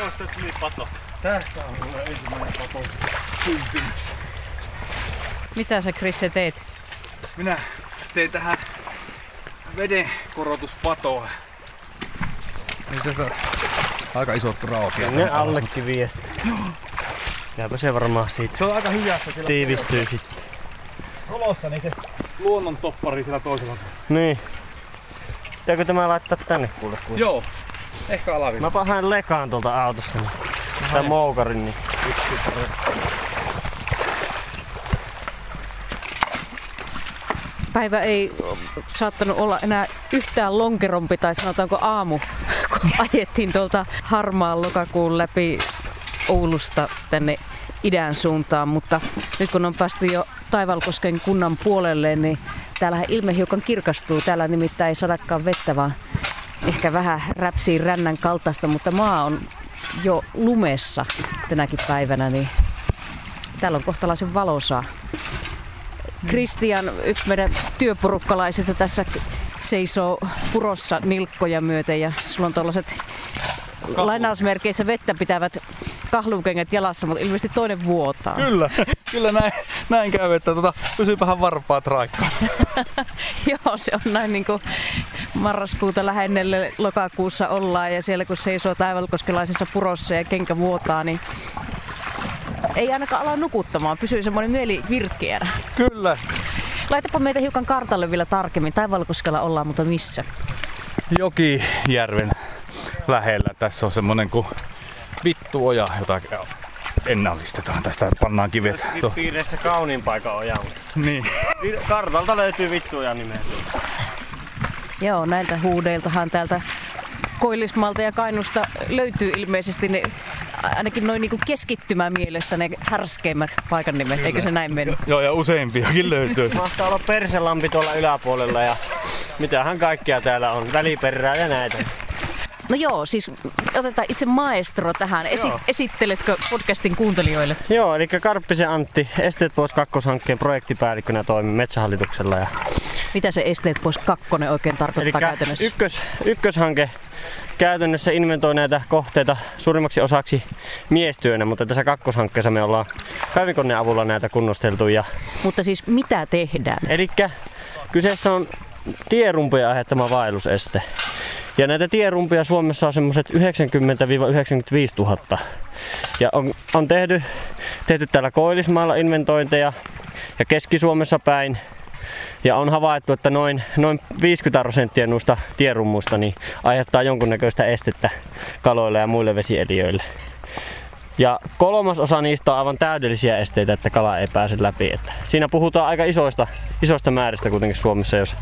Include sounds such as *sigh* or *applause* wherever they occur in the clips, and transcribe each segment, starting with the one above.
patosta tuli pato. Tästä on mulle ensimmäinen pato syntymässä. Mitä sä Krisse teet? Minä tein tähän veden korotuspatoa. Niin tätä on aika isot rautia. Ne allekin viestä. Jääpä se varmaan siitä Se on aika hyvässä tiivistyy sitten. kolossa, niin se luonnon toppari sillä toisella. Niin. Pitääkö tämä laittaa tänne kuule? kuule? Joo, ehkä alavilla. Mä pahaan lekaan tuolta autosta. Niin. Tai moukarin, niin Päivä ei saattanut olla enää yhtään lonkerompi tai sanotaanko aamu, *laughs* kun ajettiin tuolta harmaan lokakuun läpi Oulusta tänne idän suuntaan, mutta nyt kun on päästy jo Taivalkosken kunnan puolelle, niin täällähän ilme hiukan kirkastuu. Täällä nimittäin ei sadakaan vettä, vaan ehkä vähän räpsii rännän kaltaista, mutta maa on jo lumessa tänäkin päivänä, niin täällä on kohtalaisen valosaa. Kristian, yksi meidän työporukkalaisista tässä seisoo purossa nilkkoja myöten ja sulla on tuollaiset lainausmerkeissä vettä pitävät kahluukengät jalassa, mutta ilmeisesti toinen vuotaa. Kyllä, kyllä näin, näin käy, että tota, pysyypähän varpaat raikkaan. *laughs* Joo, se on näin niin kuin marraskuuta lähennelle lokakuussa ollaan ja siellä kun seisoo taivalkoskelaisessa purossa ja kenkä vuotaa, niin ei ainakaan ala nukuttamaan, pysyy semmoinen mieli virkeänä. Kyllä. Laitapa meitä hiukan kartalle vielä tarkemmin. Taivalkoskella ollaan, mutta missä? Jokijärven lähellä. Tässä on semmonen kuin vittuoja, jota ennallistetaan. Tästä pannaan kivet. tuo- piirissä kauniin paikan oja. mutta Niin. Kartalta löytyy vittuja nimeä. Joo, näiltä huudeiltahan täältä Koillismalta ja Kainusta löytyy ilmeisesti ne ainakin noin niin keskittymä mielessä ne härskeimmät paikan nimet, eikö se näin mennyt? Joo, ja useampiakin löytyy. *laughs* Mahtaa olla Perselampi tuolla yläpuolella ja mitähän kaikkea täällä on. Väliperää ja näitä. No joo, siis otetaan itse maestro tähän. Esi- Joo. esitteletkö podcastin kuuntelijoille? Joo, eli Karppisen Antti, Esteet pois kakkoshankkeen projektipäällikkönä toimii Metsähallituksella. Ja Mitä se esteet pois kakkonen oikein tarkoittaa käytännössä? ykkös, ykköshanke käytännössä inventoi näitä kohteita suurimmaksi osaksi miestyönä, mutta tässä kakkoshankkeessa me ollaan kaivinkoneen avulla näitä kunnosteltu. Ja, Mutta siis mitä tehdään? eli kyseessä on tierumpujen aiheuttama vaelluseste. Ja näitä tierumpuja Suomessa on semmoiset 90-95 000. Ja on, on tehty, tehty täällä Koillismaalla inventointeja ja Keski-Suomessa päin. Ja on havaittu, että noin, noin 50 prosenttia noista tierummuista niin aiheuttaa jonkunnäköistä estettä kaloille ja muille vesieliöille. Ja kolmas osa niistä on aivan täydellisiä esteitä, että kala ei pääse läpi. Että siinä puhutaan aika isoista, isoista määristä kuitenkin Suomessa, jos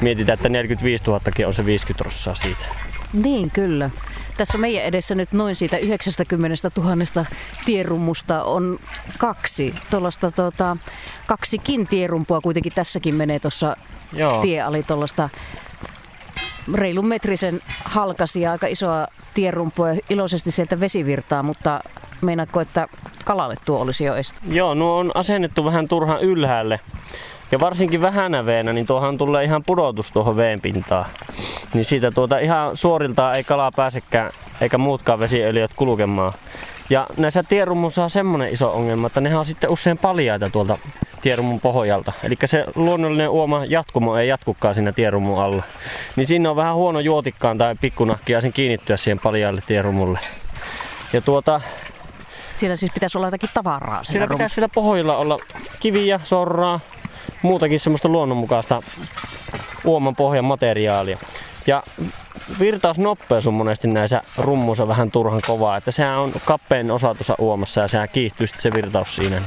mietitään, että 45 000 on se 50 prosenttia siitä. Niin, kyllä. Tässä meidän edessä nyt noin siitä 90 000 tierummusta on kaksi. Tuollaista tota, kaksikin tierumpua kuitenkin tässäkin menee tuossa tie ali tuollaista reilun metrisen halkasia, aika isoa tierumpua ja iloisesti sieltä vesivirtaa, mutta meinaatko, että kalalle tuo olisi jo este? Joo, nuo on asennettu vähän turhan ylhäälle. Ja varsinkin vähänä veenä, niin tuohan tulee ihan pudotus tuohon veen pintaan. Niin siitä tuota ihan suoriltaan ei kalaa pääsekään, eikä muutkaan vesiöljyt kulkemaan. Ja näissä tierummuissa on semmonen iso ongelma, että nehän on sitten usein paljaita tuolta tierummun pohjalta. Eli se luonnollinen uoma jatkumo ei jatkukaan siinä tierummun alla. Niin siinä on vähän huono juotikkaan tai pikkunahkia sen kiinnittyä siihen paljaalle tierumulle. Ja tuota, Siellä siis pitäisi olla jotakin tavaraa siellä pitäisi sillä pohjilla olla kiviä, sorraa, muutakin semmoista luonnonmukaista uoman pohjan materiaalia. Ja virtausnopeus on monesti näissä rummuissa vähän turhan kovaa, että sehän on kappeen osa tuossa uomassa ja sehän kiihtyy sitten se virtaus siinä.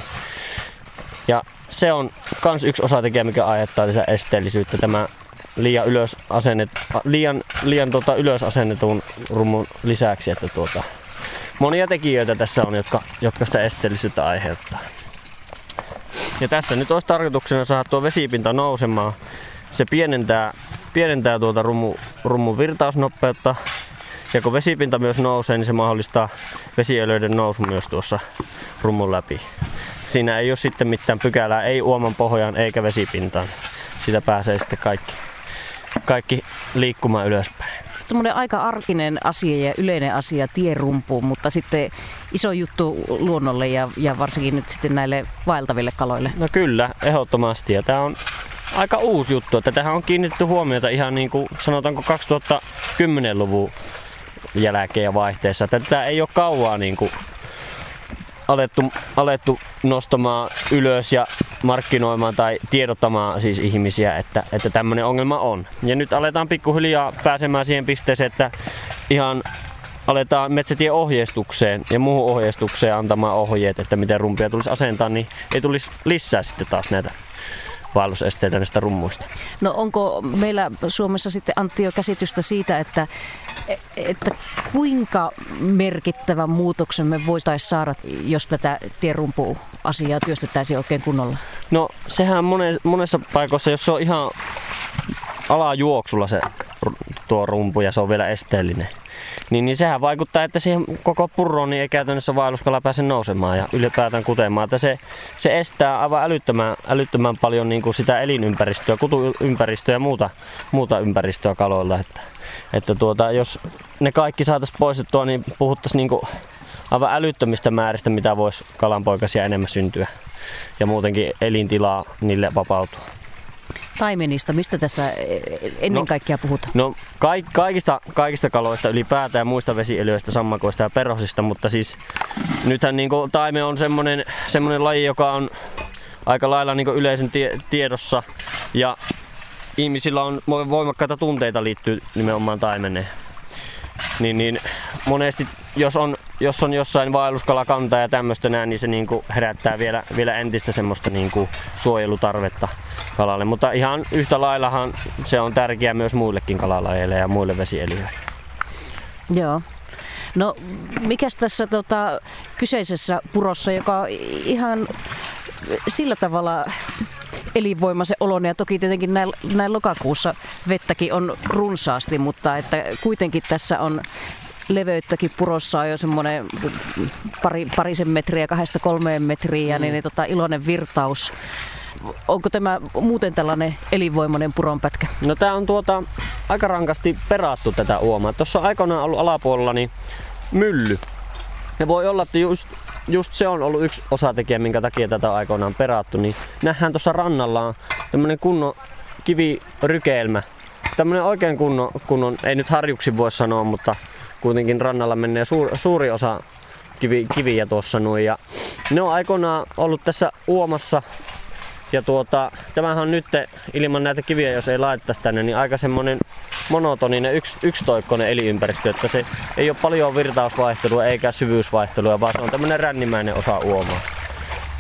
Ja se on kans yksi osatekijä, mikä aiheuttaa tätä esteellisyyttä, tämä liian ylös, asennet, liian, liian tuota ylös asennetun rummun lisäksi, että tuota, monia tekijöitä tässä on, jotka, jotka sitä esteellisyyttä aiheuttaa. Ja tässä nyt olisi tarkoituksena saada tuo vesipinta nousemaan. Se pienentää, pienentää tuota rummu, rummun virtausnopeutta. Ja kun vesipinta myös nousee, niin se mahdollistaa vesiölöiden nousu myös tuossa rummun läpi. Siinä ei ole sitten mitään pykälää, ei uoman pohjaan eikä vesipintaan. Sitä pääsee sitten kaikki, kaikki liikkumaan ylöspäin. Semmoinen aika arkinen asia ja yleinen asia tierumpuun, mutta sitten iso juttu luonnolle ja, ja varsinkin nyt sitten näille vaeltaville kaloille. No kyllä, ehdottomasti. Ja tämä on aika uusi juttu, että tähän on kiinnitetty huomiota ihan niin kuin sanotaanko 2010-luvun jälkeen ja vaihteessa. Tätä ei ole kauaa niin kuin alettu, alettu nostamaan ylös ja markkinoimaan tai tiedottamaan siis ihmisiä, että, että tämmöinen ongelma on. Ja nyt aletaan pikkuhiljaa pääsemään siihen pisteeseen, että ihan aletaan metsätien ohjeistukseen ja muuhun ohjeistukseen antamaan ohjeet, että miten rumpia tulisi asentaa, niin ei tulisi lisää sitten taas näitä vaellusesteitä näistä rummuista. No onko meillä Suomessa sitten Antti jo käsitystä siitä, että, että kuinka merkittävän muutoksen me voitaisiin saada, jos tätä tierumpu-asiaa työstettäisiin oikein kunnolla? No sehän monessa paikoissa, jos se on ihan alajuoksulla se tuo rumpu ja se on vielä esteellinen, niin, niin sehän vaikuttaa, että siihen koko purroon niin ei käytännössä vaelluskala pääse nousemaan ja ylipäätään kutemaan. Että se, se estää aivan älyttömän, älyttömän paljon niin kuin sitä elinympäristöä, kutuympäristöä ja muuta, muuta ympäristöä kaloilla. Että, että tuota, jos ne kaikki saataisiin poistettua, niin puhuttaisiin niin kuin aivan älyttömistä määristä, mitä voisi kalanpoikasia enemmän syntyä. Ja muutenkin elintilaa niille vapautua taimenista, mistä tässä ennen no, kaikkea puhutaan? No ka- kaikista, kaikista kaloista ylipäätään ja muista vesieliöistä, sammakoista ja perhosista, mutta siis nythän niin taime on semmoinen, semmoinen laji, joka on aika lailla niin yleisön tie- tiedossa ja ihmisillä on voimakkaita tunteita liittyy nimenomaan taimeneen. Niin, niin monesti jos on, jos on jossain vaelluskalakanta ja tämmöistä näin, niin se niin kuin herättää vielä, vielä entistä semmoista niin kuin suojelutarvetta kalalle. Mutta ihan yhtä laillahan se on tärkeää myös muillekin kalalajeille ja muille vesieliöille. Joo. No, mikäs tässä tota, kyseisessä purossa, joka ihan sillä tavalla elinvoimaisen olon ja toki tietenkin näin, näin lokakuussa vettäkin on runsaasti, mutta että kuitenkin tässä on leveyttäkin purossa on jo semmoinen pari, parisen metriä, kahdesta kolmeen metriä, mm. niin, niin tota, iloinen virtaus. Onko tämä muuten tällainen elinvoimainen puronpätkä? No tämä on tuota, aika rankasti perattu tätä uomaa. Tuossa on aikoinaan ollut alapuolella niin mylly. Ja voi olla, että just, just se on ollut yksi osatekijä, minkä takia tätä on aikoinaan perattu. Niin nähdään tuossa rannalla tämmöinen kunnon kivirykeilmä. Tämmöinen oikein kunnon, kunnon, ei nyt harjuksi voi sanoa, mutta kuitenkin rannalla menee suur, suuri osa kivi, kiviä tuossa noin. Ja ne on aikoinaan ollut tässä uomassa. Ja tuota, tämähän on nyt ilman näitä kiviä, jos ei laitettaisi tänne, niin aika semmonen monotoninen yks, yksitoikkoinen eliympäristö, että se ei ole paljon virtausvaihtelua eikä syvyysvaihtelua, vaan se on tämmöinen rännimäinen osa uomaa.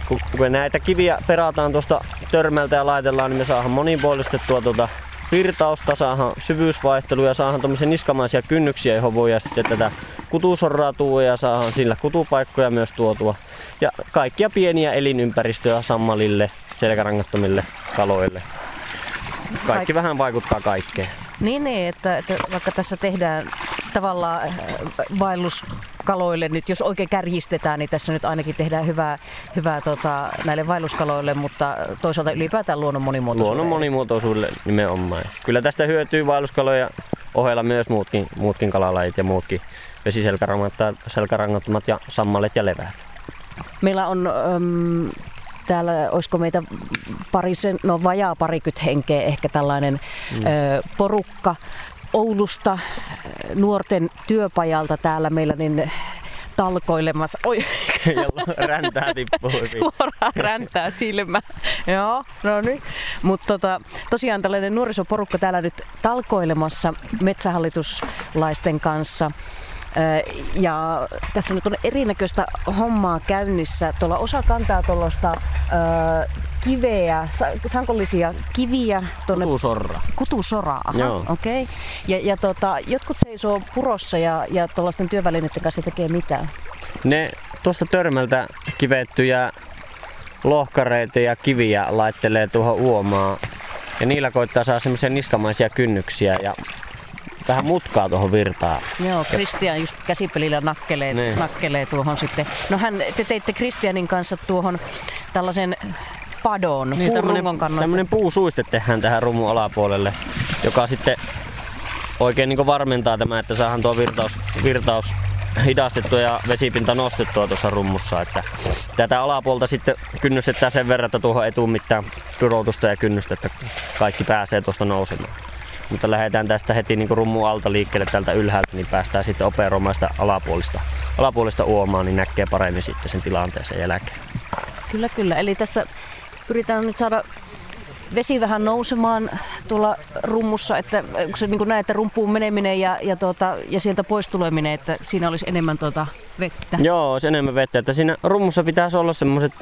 Kun, kun näitä kiviä perataan tuosta törmältä ja laitellaan, niin me saadaan monipuolistettua tuota virtausta, saadaan syvyysvaihtelua ja saadaan tämmöisiä niskamaisia kynnyksiä, johon voi sitten tätä kutusorraa tuoda ja saadaan sillä kutupaikkoja myös tuotua. Ja kaikkia pieniä elinympäristöjä sammalille, selkärangattomille kaloille. Kaikki Kaik- vähän vaikuttaa kaikkeen. Niin, niin että, että vaikka tässä tehdään tavallaan äh, vaelluskaloille nyt, jos oikein kärjistetään, niin tässä nyt ainakin tehdään hyvää, hyvää tota, näille vaelluskaloille, mutta toisaalta ylipäätään luonnon monimuotoisuudelle. Luonnon monimuotoisuudelle nimenomaan. Kyllä tästä hyötyy vaelluskaloja ohella myös muutkin, muutkin kalalajit ja muutkin vesiselkärangattomat ja sammalet ja leväät. Meillä on äm, täällä, olisiko meitä parisen, no vajaa parikymmentä henkeä, ehkä tällainen mm. ö, porukka Oulusta nuorten työpajalta täällä meillä niin talkoilemassa. Oi. *laughs* Räntää tippuu. Suoraan räntää silmä. Joo, no niin. Mutta tota, tosiaan tällainen nuorisoporukka täällä nyt talkoilemassa metsähallituslaisten kanssa. Ja tässä nyt on erinäköistä hommaa käynnissä. Tuolla osa kantaa tuollaista kiveä, sankollisia kiviä. Tuonne, kutusorra. Kutusorra, aha, okei. Okay. Ja, ja tota, jotkut seisoo purossa ja, ja tuollaisten työvälineiden kanssa tekee mitä? Ne tuosta törmältä kivettyjä lohkareita ja kiviä laittelee tuohon uomaan. Ja niillä koittaa saada semmoisia niskamaisia kynnyksiä ja vähän mutkaa tuohon virtaan. Joo, Kristian just käsipelillä nakkelee, niin. nakkelee tuohon sitten. No hän, te teitte Kristianin kanssa tuohon tällaisen padon, niin, tämmönen, tämmönen puusuiste tehdään tähän rumun alapuolelle, joka sitten oikein niin varmentaa tämä, että saadaan tuo virtaus, virtaus hidastettua ja vesipinta nostettua tuossa rummussa. Että tätä alapuolta sitten kynnystetään sen verran, että tuohon ei tule mitään pyroutusta ja kynnystä, että kaikki pääsee tuosta nousemaan. Mutta lähdetään tästä heti niin rummu alta liikkeelle tältä ylhäältä, niin päästään sitten operoimaan sitä alapuolista, alapuolista uomaa, niin näkee paremmin sitten sen tilanteeseen jälkeen. Kyllä, kyllä. Eli tässä pyritään nyt saada vesi vähän nousemaan tuolla rummussa, että onko se niin näin, että rumpuun meneminen ja, ja, tuota, ja sieltä pois tuleminen, että siinä olisi enemmän tuota vettä? Joo, olisi enemmän vettä. Että siinä rummussa pitäisi olla semmoiset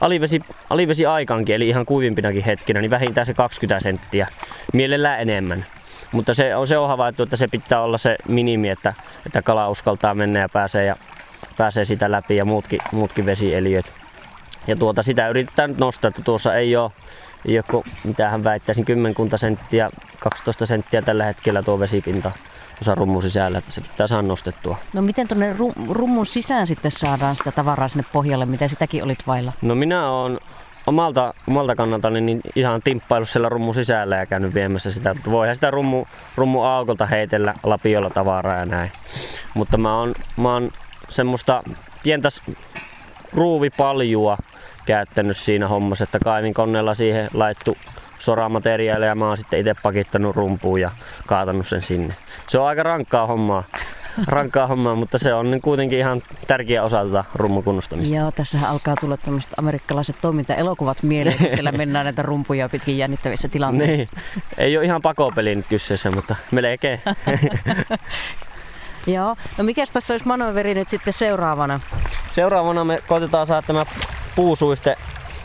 alivesi, alivesi aikaankin, eli ihan kuivimpinakin hetkinä, niin vähintään se 20 senttiä, mielellään enemmän. Mutta se on, se on havaittu, että se pitää olla se minimi, että, että kala uskaltaa mennä ja pääsee, ja pääsee sitä läpi ja muutkin, muutkin vesieliöt. Ja tuota, sitä yritetään nyt nostaa, että tuossa ei ole joku, mitä hän väittäisin, kymmenkunta senttiä, 12 senttiä tällä hetkellä tuo vesipinta tuossa rummun sisällä, että se pitää saada nostettua. No miten tuonne rummun sisään sitten saadaan sitä tavaraa sinne pohjalle, miten sitäkin olit vailla? No minä olen omalta, omalta kannaltani niin ihan timppailu siellä rummun sisällä ja käynyt viemässä sitä. Voihan sitä rummu, rummu aukolta heitellä lapiolla tavaraa ja näin. Mutta mä oon, mä oon semmoista pientä ruuvipaljua käyttänyt siinä hommassa, että kaivin koneella siihen laittu soramateriaalia ja mä oon sitten itse pakittanut rumpuun ja kaatanut sen sinne. Se on aika rankkaa hommaa, rankkaa hommaa, mutta se on niin kuitenkin ihan tärkeä osa tätä rummukunnostamista. Joo, tässä alkaa tulla tämmöiset amerikkalaiset toimintaelokuvat mieleen, kun siellä mennään näitä rumpuja pitkin jännittävissä tilanteissa. Niin. Ei ole ihan pakopeli nyt kyseessä, mutta melkein. *laughs* Joo, no mikä tässä olisi manöveri nyt sitten seuraavana? Seuraavana me koitetaan saada tämä puusuiste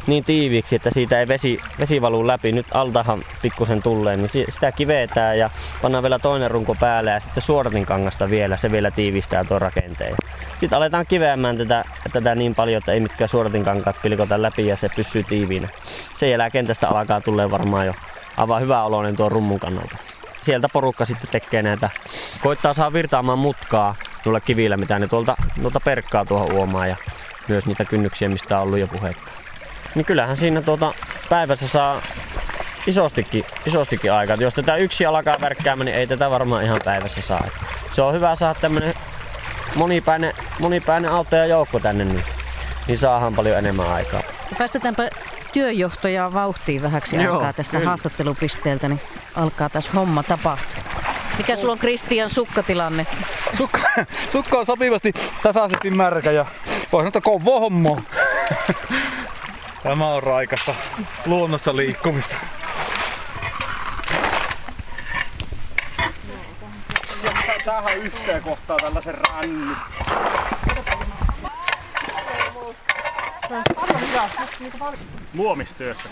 niin tiiviiksi, että siitä ei vesi, vesi valu läpi. Nyt altahan pikkusen tulee, niin sitä kivetään ja pannaan vielä toinen runko päälle ja sitten suoratinkangasta vielä, se vielä tiivistää tuon rakenteen. Sitten aletaan kiveämään tätä, tätä niin paljon, että ei mitkään suoratinkankaat pilkota läpi ja se pysyy tiiviinä. Sen jälkeen tästä alkaa tulee varmaan jo aivan hyvä oloinen tuo rummun kannalta. Sieltä porukka sitten tekee näitä, koittaa saa virtaamaan mutkaa noilla kivillä, mitä ne tuolta, tuolta perkkaa tuohon uomaan ja myös niitä kynnyksiä, mistä on ollut jo puhetta. Niin kyllähän siinä tuota päivässä saa isostikin, isostikin aikaa. Jos tätä yksi alkaa värkkäämään, niin ei tätä varmaan ihan päivässä saa. Se on hyvä saada tämmönen monipäinen, monipäinen auttaja joukko tänne, niin, niin saadaan paljon enemmän aikaa. Päästetäänpä työjohtajaa vauhtiin vähäksi Joo, aikaa tästä kyllä. haastattelupisteeltä, niin alkaa tässä homma tapahtua. Mikä sulla on Kristian sukkatilanne? Sukka, sukka on sopivasti tasaisesti märkä ja voi sanoa, että hommo. Tämä on raikasta luonnossa liikkumista. Tähän yhteen kohtaa tällaisen rännin. Luomistyössä.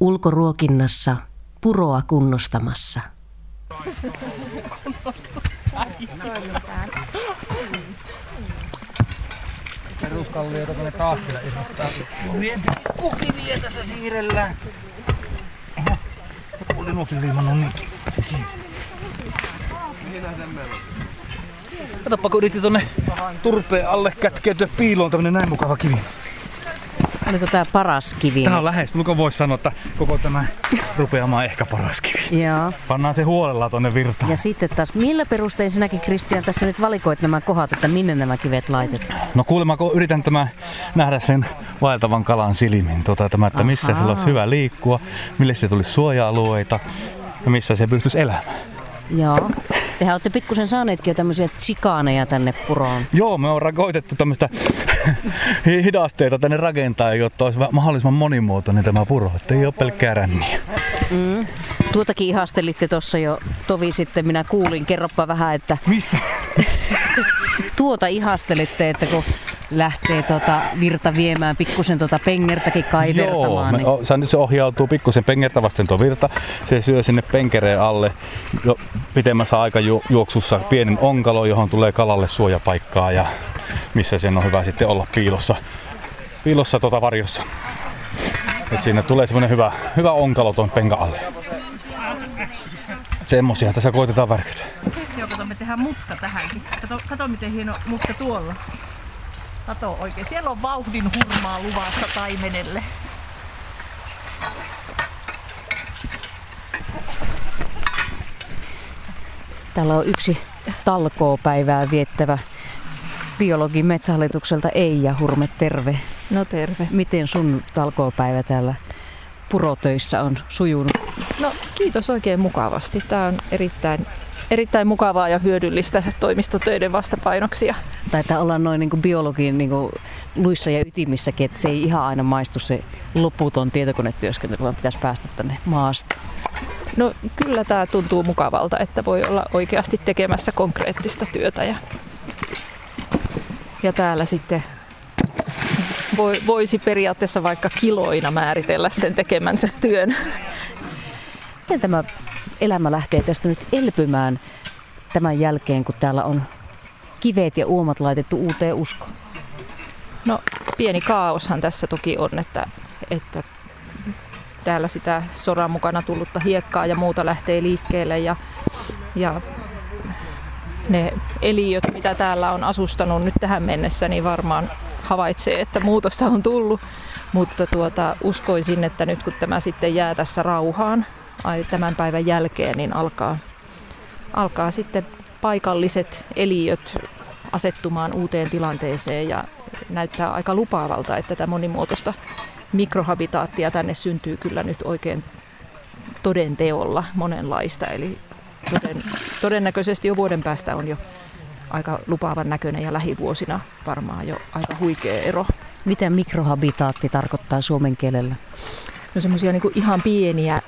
Ulkoruokinnassa puroa kunnostamassa. Peruskallioita tuonne taassille irrottaa. Kukiviä tässä siirrellään. Oho, oli nuokin liimannut niinkin. Katoppa kun yritti tonne turpeen alle kätkeytyä piiloon tämmönen näin mukava kivi. Oliko tämä paras kivi? Tämä on lähes. Luko voisi sanoa, että koko tämä rupeamaan ehkä paras kivi. Joo. Pannaan se huolella tuonne virtaan. Ja sitten taas, millä perustein sinäkin Kristian tässä nyt valikoit nämä kohdat, että minne nämä kivet laitetaan? No kuulemma, kun yritän tämä nähdä sen vaeltavan kalan silmin, tota, tämä, että missä Ahaa. sillä olisi hyvä liikkua, mille se tulisi suoja-alueita ja missä se pystyisi elämään. Joo. Tehän olette pikkusen saaneetkin jo tämmöisiä tsikaaneja tänne puroon. Joo, me on rakoitettu tämmöistä hidasteita tänne rakentaa, jotta olisi mahdollisimman monimuotoinen tämä puro, että ei ole pelkkää ränniä. Mm. Tuotakin ihastelitte tuossa jo tovi sitten, minä kuulin. Kerropa vähän, että... Mistä? *laughs* tuota ihastelitte, että kun lähtee tota virta viemään pikkusen tota pengertäkin kaivertamaan. Joo, niin... nyt se ohjautuu pikkusen pengertä vasten tuo virta. Se syö sinne penkereen alle jo pitemmässä aikajuoksussa pienen onkalo, johon tulee kalalle suojapaikkaa ja missä sen on hyvä sitten olla piilossa, piilossa tuota varjossa. Et siinä tulee semmoinen hyvä, hyvä onkalo tuon penka alle. Semmosia tässä koitetaan värkätä. Joo, kato, me tehdään mutka tähänkin. Kato, kato miten hieno mutka tuolla. Kato oikein. Siellä on vauhdin hurmaa luvassa taimenelle. Täällä on yksi talkoopäivää viettävä biologi Metsähallitukselta Eija Hurme, terve. No terve. Miten sun talkoopäivä täällä purotöissä on sujunut? No kiitos oikein mukavasti. Tämä on erittäin, erittäin mukavaa ja hyödyllistä toimistotöiden vastapainoksia. Taitaa olla noin niin kuin biologin niin kuin luissa ja ytimissäkin, että se ei ihan aina maistu se loputon tietokonetyöskentely, vaan pitäisi päästä tänne maastoon. No kyllä tämä tuntuu mukavalta, että voi olla oikeasti tekemässä konkreettista työtä ja, ja täällä sitten voi, voisi periaatteessa vaikka kiloina määritellä sen tekemänsä työn. Miten tämä elämä lähtee tästä nyt elpymään tämän jälkeen, kun täällä on kiveet ja uomat laitettu uuteen uskoon? No pieni kaoshan tässä toki on, että, että täällä sitä soran mukana tullutta hiekkaa ja muuta lähtee liikkeelle ja, ja ne eliöt, mitä täällä on asustanut nyt tähän mennessä, niin varmaan havaitsee, että muutosta on tullut. Mutta tuota, uskoisin, että nyt kun tämä sitten jää tässä rauhaan tämän päivän jälkeen, niin alkaa, alkaa sitten paikalliset eliöt asettumaan uuteen tilanteeseen ja näyttää aika lupaavalta, että tätä monimuotoista mikrohabitaattia tänne syntyy kyllä nyt oikein toden teolla monenlaista. Eli toden, todennäköisesti jo vuoden päästä on jo aika lupaavan näköinen ja lähivuosina varmaan jo aika huikea ero. Mitä mikrohabitaatti tarkoittaa suomen kielellä? No semmoisia niin ihan pieniä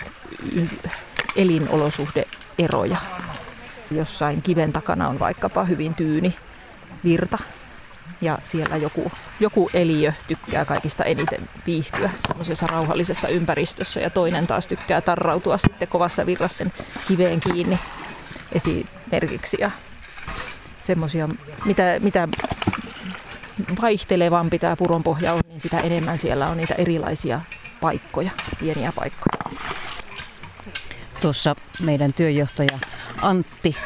elinolosuhdeeroja. Jossain kiven takana on vaikkapa hyvin tyyni virta. Ja siellä joku, joku eliö tykkää kaikista eniten viihtyä semmoisessa rauhallisessa ympäristössä. Ja toinen taas tykkää tarrautua sitten kovassa virrassa sen kiveen kiinni esimerkiksi. Ja semmoisia, mitä, mitä vaihtelevampi tämä puronpohja on, niin sitä enemmän siellä on niitä erilaisia paikkoja, pieniä paikkoja. Tuossa meidän työjohtaja Antti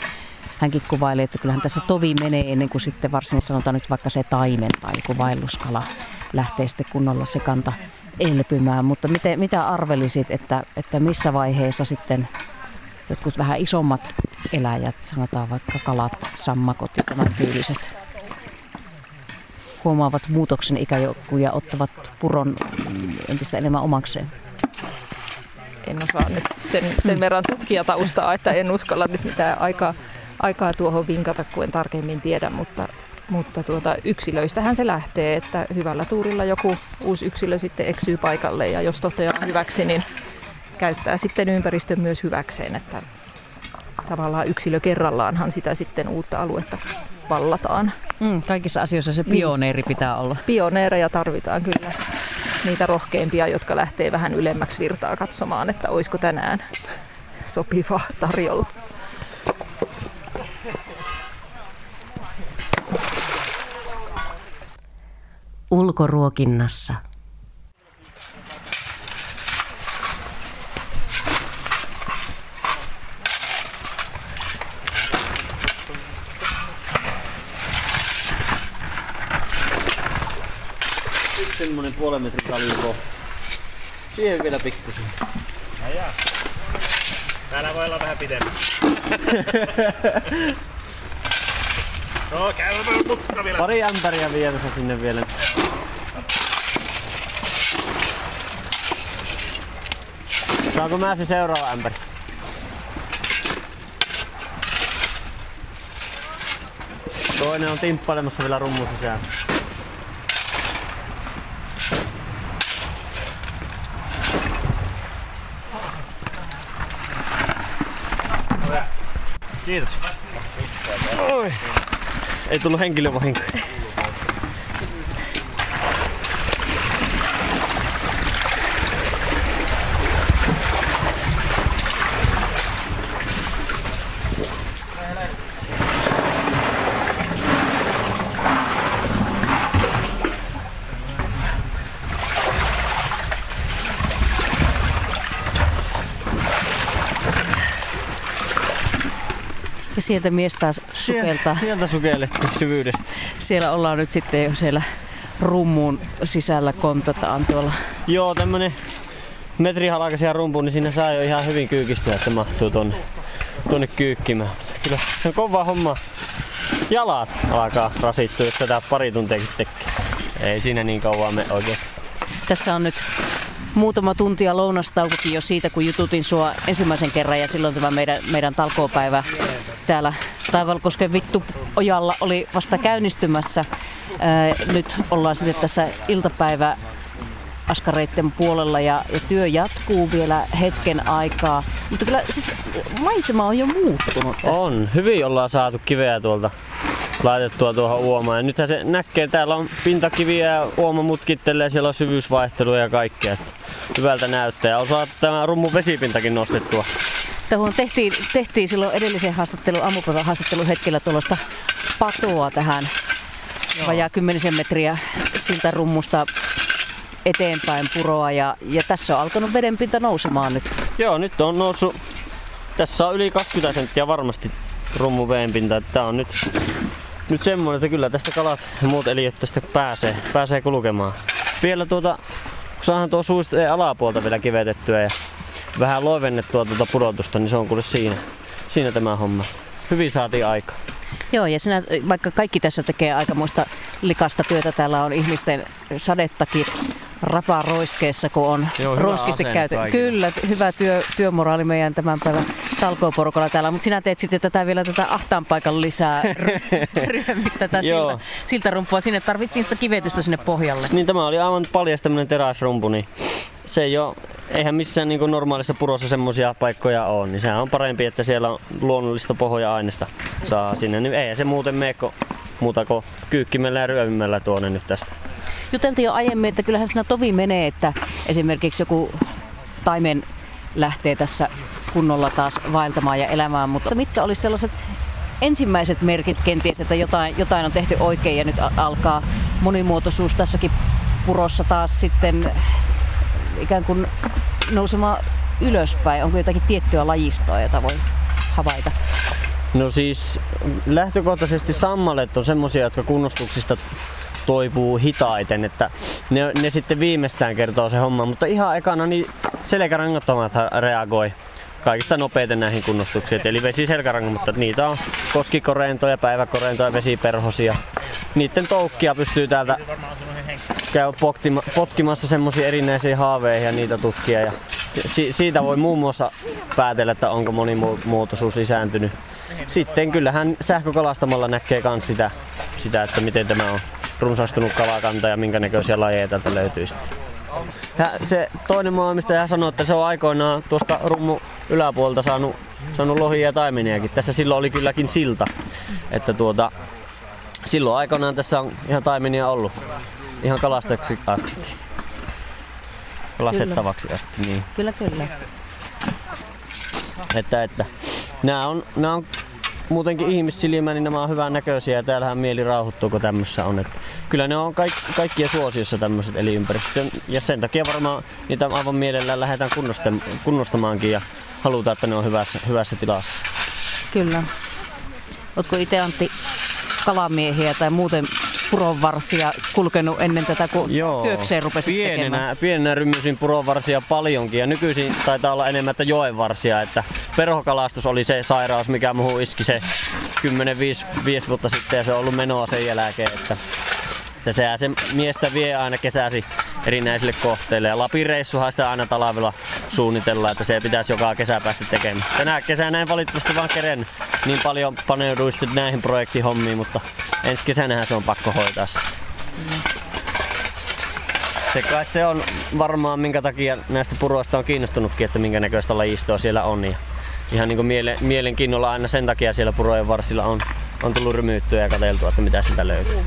hänkin kuvaili, että kyllähän tässä tovi menee ennen kuin sitten varsin sanotaan nyt vaikka se taimen tai joku vaelluskala lähtee sitten kunnolla se kanta elpymään. Mutta miten, mitä arvelisit, että, että missä vaiheessa sitten jotkut vähän isommat eläjät, sanotaan vaikka kalat, sammakot ja tämän tyyliset, huomaavat muutoksen ikäjoukkuja ja ottavat puron entistä enemmän omakseen? En osaa nyt sen, sen verran tutkijataustaa, että en uskalla nyt mitään aikaa aikaa tuohon vinkata, kun en tarkemmin tiedä, mutta, mutta tuota, yksilöistähän se lähtee, että hyvällä tuurilla joku uusi yksilö sitten eksyy paikalle ja jos toteaa hyväksi, niin käyttää sitten ympäristön myös hyväkseen, että tavallaan yksilö kerrallaanhan sitä sitten uutta aluetta vallataan. Mm, kaikissa asioissa se pioneeri niin. pitää olla. Pioneereja tarvitaan kyllä. Niitä rohkeimpia, jotka lähtee vähän ylemmäksi virtaa katsomaan, että olisiko tänään sopiva tarjolla. ulkoruokinnassa. Yksi semmonen puolen metrin kaliko. Siihen vielä pikkusen. Täällä voi olla vähän pidempi. *laughs* No käymään mutta vielä. Pari ämpäriä vieressä sinne vielä. Saanko mä se seuraava ämpäri? Toinen on timppailemassa vielä rummun sisään. Kiitos. Oi. Ei tullut henkilövahinkoja. Sieltä mies taas sukeltaa. Sieltä sukellettiin syvyydestä. Siellä ollaan nyt sitten jo siellä rummuun sisällä kontataan tuolla. Joo, tämmönen metrihalkaisia rumpuun, niin siinä saa jo ihan hyvin kyykistyä, että mahtuu tonne, tonne kyykkimään. Kyllä se on kova homma. Jalat alkaa rasittua, jos tätä pari tuntiakin tekee. Ei siinä niin kauan me oikeasti. Tässä on nyt muutama tunti ja lounastaukokin jo siitä, kun jututin sua ensimmäisen kerran ja silloin tämä meidän, meidän talkoopäivä täällä Taivalkosken vittu ojalla oli vasta käynnistymässä. Nyt ollaan sitten tässä iltapäivä askareitten puolella ja, ja työ jatkuu vielä hetken aikaa. Mutta kyllä siis maisema on jo muuttunut tässä. On. Hyvin ollaan saatu kiveä tuolta laitettua tuohon uomaan. Ja nythän se näkee, täällä on pintakiviä ja uoma mutkittelee, siellä on syvyysvaihtelua ja kaikkea. Hyvältä näyttää. Ja on saatu tämä rummun vesipintakin nostettua. Tuohon tehtiin, tehtiin silloin edellisen haastattelun, aamupäivän haastattelun hetkellä tuollaista patoa tähän vajaa kymmenisen metriä siltä rummusta eteenpäin puroa ja, ja tässä on alkanut vedenpinta nousemaan nyt. Joo, nyt on noussut, tässä on yli 20 senttiä varmasti rummun veenpinta. Että Tää on nyt, nyt semmoinen, että kyllä tästä kalat ja muut eliöt tästä pääsee, pääsee kulkemaan. Vielä tuota, kun saadaan tuo suisteen alapuolta vielä kivetettyä ja vähän loivennettua tuota pudotusta, niin se on kuule siinä, siinä tämä homma. Hyvin saatiin aika. Joo, ja sinä, vaikka kaikki tässä tekee aikamoista likasta työtä, täällä on ihmisten sadettakin rapaa roiskeessa, kun on Joo, asenne käyty. kaikille. Kyllä, hyvä työ, työmoraali meidän tämän päivän talkooporukalla täällä, mutta sinä teet sitten tätä vielä tätä ahtaan paikan lisää *laughs* tätä Joo. silta, siltarumpua. Sinne tarvittiin sitä kivetystä sinne pohjalle. Niin tämä oli aivan paljas tämmönen teräsrumpu, niin se ei ole, eihän missään niin normaalissa purossa semmoisia paikkoja ole, niin sehän on parempi, että siellä on luonnollista pohja-aineesta saa sinne. Niin ei se muuten meekko muuta kuin kyykkimellä ja ryömimällä tuonne nyt tästä. Juteltiin jo aiemmin, että kyllähän siinä tovi menee, että esimerkiksi joku taimen lähtee tässä kunnolla taas vaeltamaan ja elämään, mutta mitkä olisi sellaiset ensimmäiset merkit kenties, että jotain, jotain on tehty oikein ja nyt alkaa monimuotoisuus tässäkin purossa taas sitten ikään kuin nousemaan ylöspäin. Onko jotakin tiettyä lajistoa, jota voi havaita? No siis lähtökohtaisesti sammalet on semmosia, jotka kunnostuksista toipuu hitaiten, että ne, ne sitten viimeistään kertoo se homma, mutta ihan ekana niin selkärangattomat reagoi kaikista nopeiten näihin kunnostuksiin. Eli vesiselkärangat, mutta niitä on koskikorentoja, päiväkorentoja, vesiperhosia. Niiden toukkia pystyy täältä käy poktima, potkimassa semmoisia erinäisiä haaveihin ja niitä tutkia. Ja si, siitä voi muun muassa päätellä, että onko monimuotoisuus lisääntynyt. Sitten kyllähän sähkökalastamalla näkee myös sitä, sitä, että miten tämä on runsastunut kalakanta ja minkä näköisiä lajeja täältä löytyy sitten. Ja se toinen maanomistaja sanoi, että se on aikoinaan tuosta rummu yläpuolta saanut, saanut lohia ja taimeniakin. Tässä silloin oli kylläkin silta. Että tuota, silloin aikoinaan tässä on ihan taimenia ollut. Ihan kalastettavaksi asti. Kalastettavaksi asti, niin. Kyllä, kyllä. Että, että nämä on, nämä on muutenkin ihmissilmään, niin nämä on hyvän näköisiä ja täällähän mieli rauhoittuu, kun tämmössä on. Että kyllä ne on kaik, kaikkien suosiossa tämmöiset elinympäristöt ja sen takia varmaan niitä aivan mielellään lähdetään kunnostam- kunnostamaankin ja halutaan, että ne on hyvässä, hyvässä tilassa. Kyllä. Oletko itse Antti kalamiehiä tai muuten puronvarsia kulkenut ennen tätä, kun työkseen rupesit pienenä, tekemään? pienenä rymysin puronvarsia paljonkin. Ja nykyisin taitaa olla enemmän että joenvarsia, että perhokalastus oli se sairaus, mikä muuhun iski se 10-5 vuotta sitten. Ja se on ollut menoa sen jälkeen, että, että sehän se miestä vie aina kesäsi erinäisille kohteille ja Lapin reissuhan sitä aina talvella suunnitellaan, että se pitäisi joka kesä päästä tekemään. Tänä kesänä en valitettavasti vaan keren niin paljon paneuduin sitten näihin projektihommiin, mutta ensi kesänähän se on pakko hoitaa sitten. Se kai se on varmaan minkä takia näistä puroista on kiinnostunutkin, että minkä näköistä lajistoa siellä on. Ja ihan niin kuin miele, mielenkiinnolla aina sen takia siellä purojen varsilla on, on tullut rymyttyä ja katseltua, että mitä sieltä löytyy.